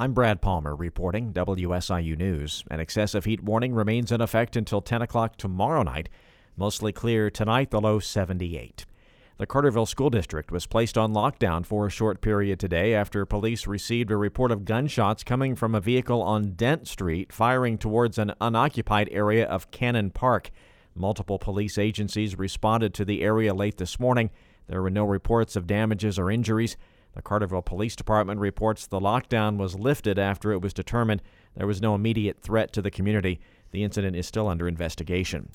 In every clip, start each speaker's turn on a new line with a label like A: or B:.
A: I'm Brad Palmer reporting WSIU News. An excessive heat warning remains in effect until 10 o'clock tomorrow night. Mostly clear tonight, the low 78. The Carterville School District was placed on lockdown for a short period today after police received a report of gunshots coming from a vehicle on Dent Street firing towards an unoccupied area of Cannon Park. Multiple police agencies responded to the area late this morning. There were no reports of damages or injuries. The Carterville Police Department reports the lockdown was lifted after it was determined there was no immediate threat to the community. The incident is still under investigation.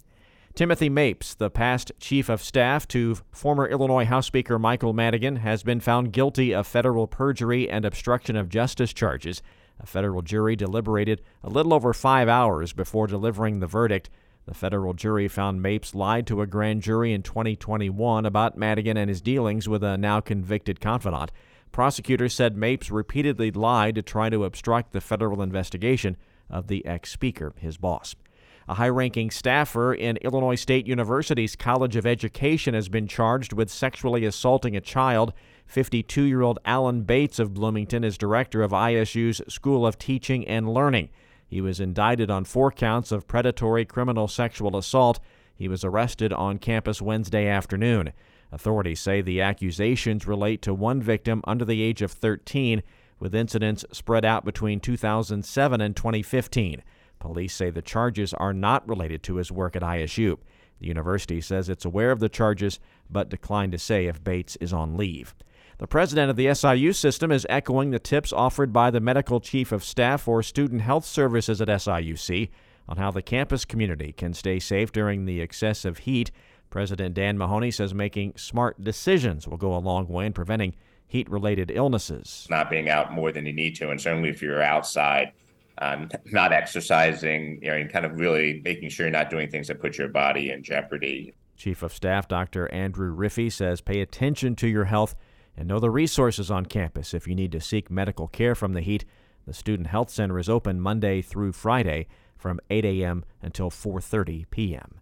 A: Timothy Mapes, the past chief of staff to former Illinois House Speaker Michael Madigan, has been found guilty of federal perjury and obstruction of justice charges. A federal jury deliberated a little over five hours before delivering the verdict. The federal jury found Mapes lied to a grand jury in 2021 about Madigan and his dealings with a now convicted confidant. Prosecutors said Mapes repeatedly lied to try to obstruct the federal investigation of the ex speaker, his boss. A high ranking staffer in Illinois State University's College of Education has been charged with sexually assaulting a child. 52 year old Alan Bates of Bloomington is director of ISU's School of Teaching and Learning. He was indicted on four counts of predatory criminal sexual assault. He was arrested on campus Wednesday afternoon. Authorities say the accusations relate to one victim under the age of 13, with incidents spread out between 2007 and 2015. Police say the charges are not related to his work at ISU. The university says it's aware of the charges, but declined to say if Bates is on leave. The president of the SIU system is echoing the tips offered by the medical chief of staff for student health services at SIUC on how the campus community can stay safe during the excessive heat. President Dan Mahoney says making smart decisions will go a long way in preventing heat related illnesses.
B: Not being out more than you need to, and certainly if you're outside, um, not exercising, you know, and kind of really making sure you're not doing things that put your body in jeopardy.
A: Chief of Staff Dr. Andrew Riffey says pay attention to your health and know the resources on campus if you need to seek medical care from the heat. The Student Health Center is open Monday through Friday from 8 a.m. until 4:30 p.m.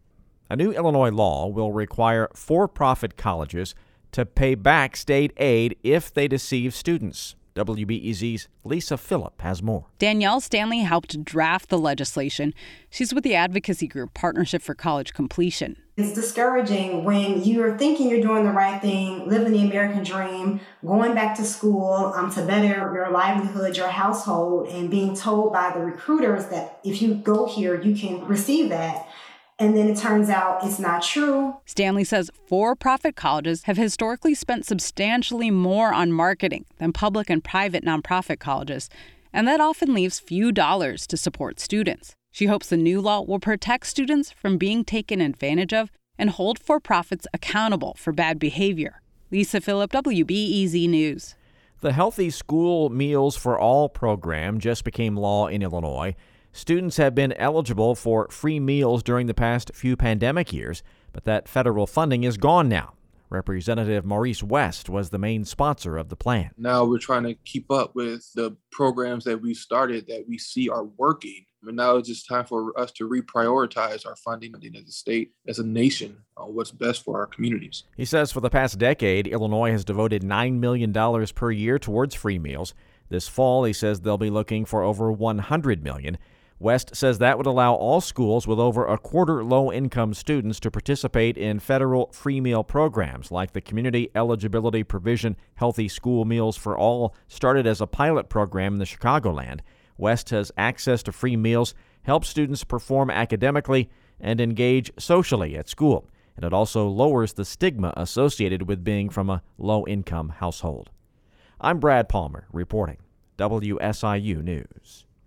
A: A new Illinois law will require for-profit colleges to pay back state aid if they deceive students. WBEZ's Lisa Philip has more.
C: Danielle Stanley helped draft the legislation. She's with the advocacy group Partnership for College Completion.
D: It's discouraging when you're thinking you're doing the right thing, living the American dream, going back to school um, to better your livelihood, your household, and being told by the recruiters that if you go here, you can receive that and then it turns out it's not true.
C: Stanley says for profit colleges have historically spent substantially more on marketing than public and private nonprofit colleges, and that often leaves few dollars to support students. She hopes the new law will protect students from being taken advantage of and hold for profits accountable for bad behavior. Lisa Philip, WBEZ News.
A: The Healthy School Meals for All program just became law in Illinois. Students have been eligible for free meals during the past few pandemic years, but that federal funding is gone now. Representative Maurice West was the main sponsor of the plan.
E: Now we're trying to keep up with the programs that we started that we see are working. And now it's just time for us to reprioritize our funding as a state, as a nation, on what's best for our communities.
A: He says for the past decade, Illinois has devoted $9 million per year towards free meals. This fall, he says they'll be looking for over $100 million. West says that would allow all schools with over a quarter low income students to participate in federal free meal programs like the Community Eligibility Provision Healthy School Meals for All, started as a pilot program in the Chicagoland. West has access to free meals, helps students perform academically, and engage socially at school. And it also lowers the stigma associated with being from a low income household. I'm Brad Palmer reporting WSIU News.